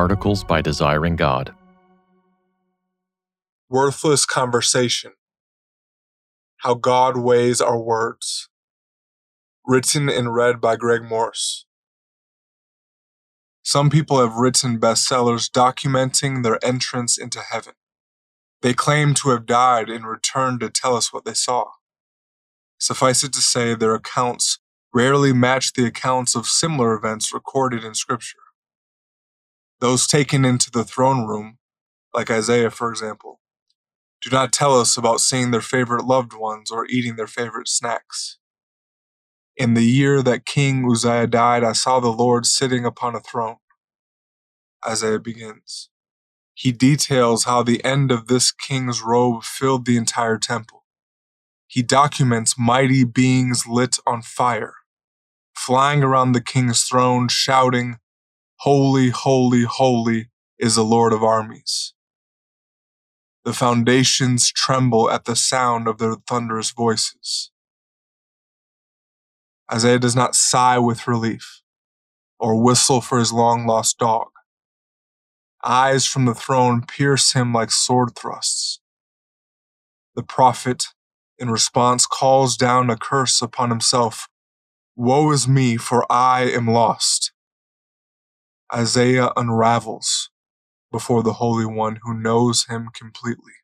Articles by Desiring God. Worthless Conversation How God Weighs Our Words. Written and read by Greg Morse. Some people have written bestsellers documenting their entrance into heaven. They claim to have died and returned to tell us what they saw. Suffice it to say, their accounts rarely match the accounts of similar events recorded in Scripture. Those taken into the throne room, like Isaiah, for example, do not tell us about seeing their favorite loved ones or eating their favorite snacks. In the year that King Uzziah died, I saw the Lord sitting upon a throne. Isaiah begins. He details how the end of this king's robe filled the entire temple. He documents mighty beings lit on fire, flying around the king's throne, shouting, Holy, holy, holy is the Lord of armies. The foundations tremble at the sound of their thunderous voices. Isaiah does not sigh with relief or whistle for his long lost dog. Eyes from the throne pierce him like sword thrusts. The prophet, in response, calls down a curse upon himself Woe is me, for I am lost. Isaiah unravels before the Holy One who knows him completely.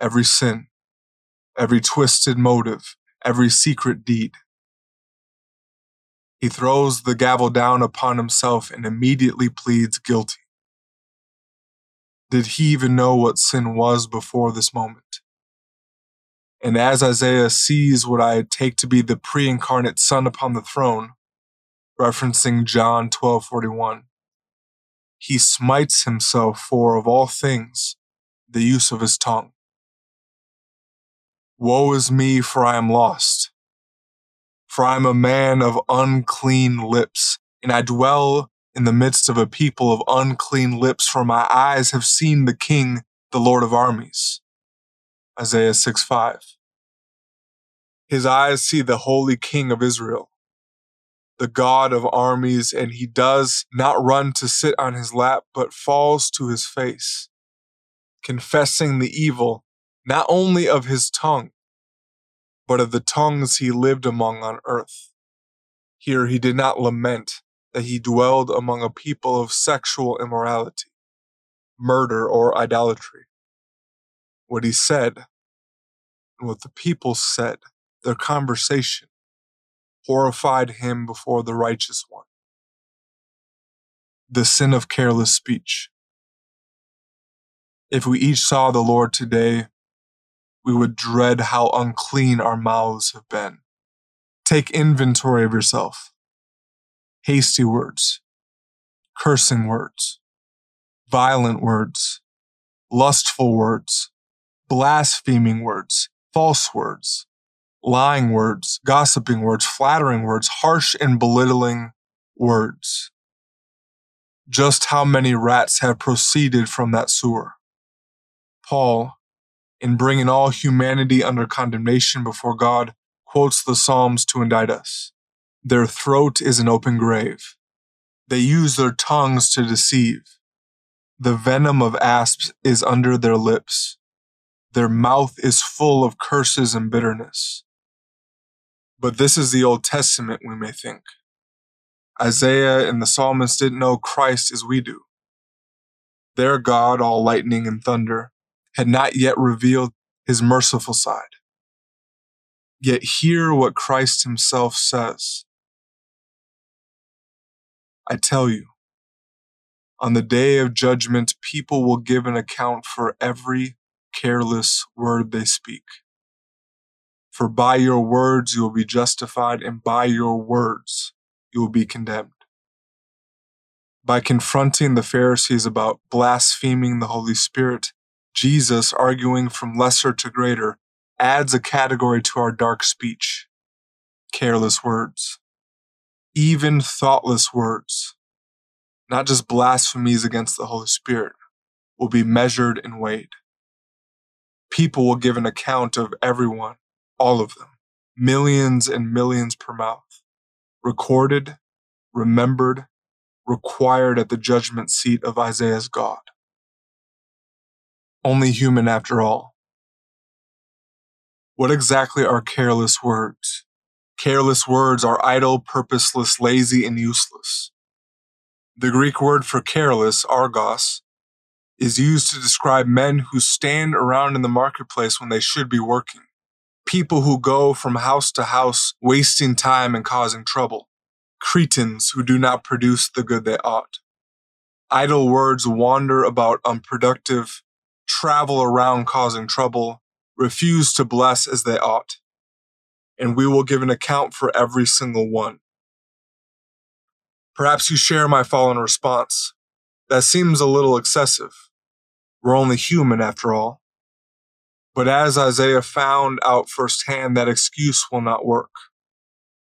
Every sin, every twisted motive, every secret deed. He throws the gavel down upon himself and immediately pleads guilty. Did he even know what sin was before this moment? And as Isaiah sees what I take to be the pre incarnate Son upon the throne, referencing John 12 41, he smites himself for, of all things, the use of his tongue. Woe is me, for I am lost. For I am a man of unclean lips, and I dwell in the midst of a people of unclean lips, for my eyes have seen the King, the Lord of armies. Isaiah 6 5. His eyes see the holy King of Israel the God of armies, and he does not run to sit on his lap, but falls to his face, confessing the evil not only of his tongue, but of the tongues he lived among on earth. Here he did not lament that he dwelled among a people of sexual immorality, murder, or idolatry. What he said, and what the people said, their conversation, horrified him before the righteous one. The sin of careless speech. If we each saw the Lord today, we would dread how unclean our mouths have been. Take inventory of yourself. Hasty words, cursing words, violent words, lustful words, blaspheming words, false words, lying words, gossiping words, flattering words, harsh and belittling words. Just how many rats have proceeded from that sewer? Paul, in bringing all humanity under condemnation before God, quotes the Psalms to indict us. Their throat is an open grave. They use their tongues to deceive. The venom of asps is under their lips. Their mouth is full of curses and bitterness. But this is the Old Testament, we may think. Isaiah and the psalmist didn't know Christ as we do. Their God, all lightning and thunder, had not yet revealed his merciful side. Yet hear what Christ himself says. I tell you, on the day of judgment, people will give an account for every careless word they speak. For by your words you will be justified, and by your words you will be condemned. By confronting the Pharisees about blaspheming the Holy Spirit, Jesus, arguing from lesser to greater, adds a category to our dark speech careless words, even thoughtless words, not just blasphemies against the Holy Spirit, will be measured and weighed. People will give an account of everyone all of them, millions and millions per mouth, recorded, remembered, required at the judgment seat of Isaiah's God. Only human after all. What exactly are careless words? Careless words are idle, purposeless, lazy, and useless. The Greek word for careless, argos, is used to describe men who stand around in the marketplace when they should be working. People who go from house to house, wasting time and causing trouble. Cretins who do not produce the good they ought. Idle words wander about unproductive, travel around causing trouble, refuse to bless as they ought. And we will give an account for every single one. Perhaps you share my fallen response. That seems a little excessive. We're only human after all. But as Isaiah found out firsthand, that excuse will not work.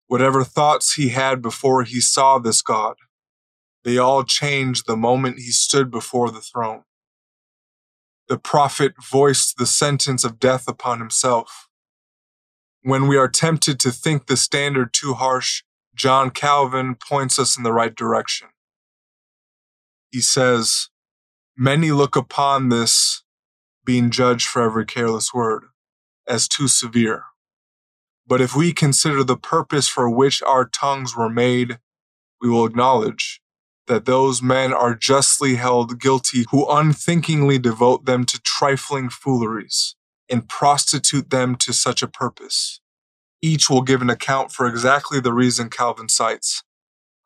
Whatever thoughts he had before he saw this God, they all changed the moment he stood before the throne. The prophet voiced the sentence of death upon himself. When we are tempted to think the standard too harsh, John Calvin points us in the right direction. He says, Many look upon this being judged for every careless word as too severe. But if we consider the purpose for which our tongues were made, we will acknowledge that those men are justly held guilty who unthinkingly devote them to trifling fooleries and prostitute them to such a purpose. Each will give an account for exactly the reason Calvin cites.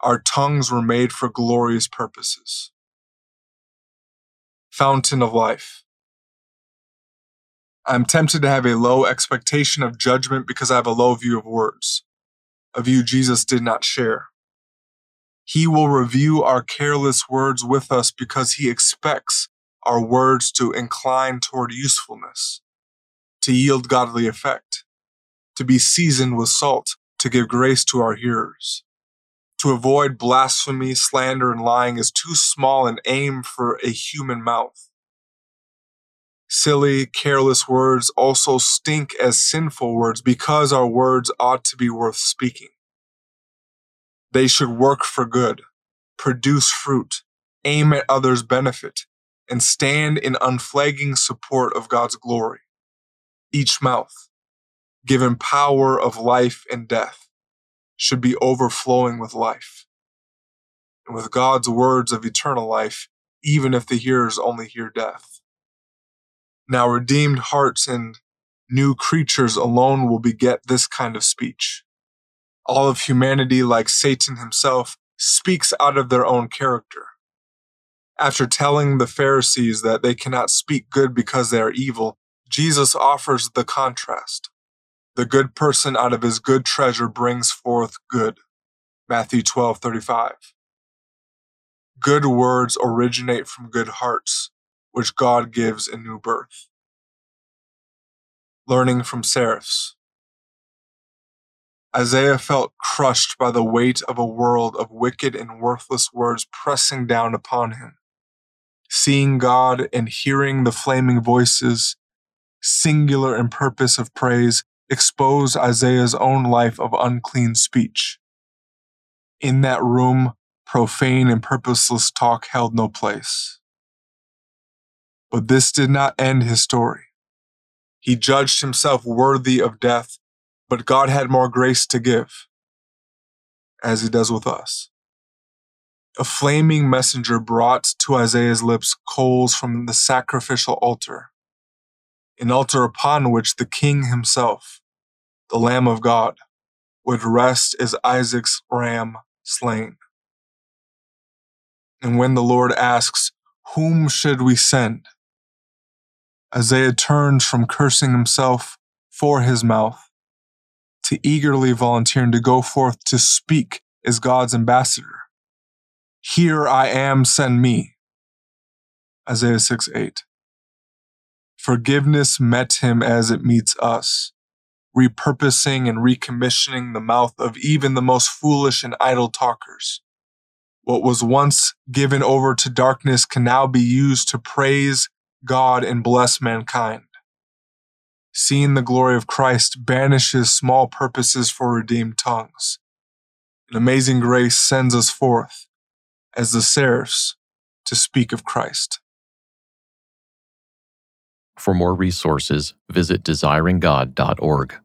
Our tongues were made for glorious purposes. Fountain of Life. I am tempted to have a low expectation of judgment because I have a low view of words, a view Jesus did not share. He will review our careless words with us because he expects our words to incline toward usefulness, to yield godly effect to be seasoned with salt, to give grace to our hearers. To avoid blasphemy, slander, and lying is too small an aim for a human mouth. Silly, careless words also stink as sinful words because our words ought to be worth speaking. They should work for good, produce fruit, aim at others' benefit, and stand in unflagging support of God's glory. Each mouth, given power of life and death, should be overflowing with life. And with God's words of eternal life, even if the hearers only hear death. Now, redeemed hearts and new creatures alone will beget this kind of speech. All of humanity, like Satan himself, speaks out of their own character. After telling the Pharisees that they cannot speak good because they are evil, Jesus offers the contrast. The good person out of his good treasure brings forth good. Matthew 12, 35. Good words originate from good hearts, which God gives in new birth. Learning from Seraphs. Isaiah felt crushed by the weight of a world of wicked and worthless words pressing down upon him. Seeing God and hearing the flaming voices, singular in purpose of praise, expose Isaiah's own life of unclean speech. In that room, profane and purposeless talk held no place. But this did not end his story. He judged himself worthy of death, but God had more grace to give, as he does with us. A flaming messenger brought to Isaiah's lips coals from the sacrificial altar, an altar upon which the king himself, the Lamb of God, would rest as Isaac's ram slain. And when the Lord asks, Whom should we send? Isaiah turned from cursing himself for his mouth to eagerly volunteering to go forth to speak as God's ambassador. Here I am, send me. Isaiah 6 8. Forgiveness met him as it meets us repurposing and recommissioning the mouth of even the most foolish and idle talkers. What was once given over to darkness can now be used to praise God and bless mankind. Seeing the glory of Christ banishes small purposes for redeemed tongues. An amazing grace sends us forth, as the seraphs to speak of Christ. For more resources, visit desiringgod.org.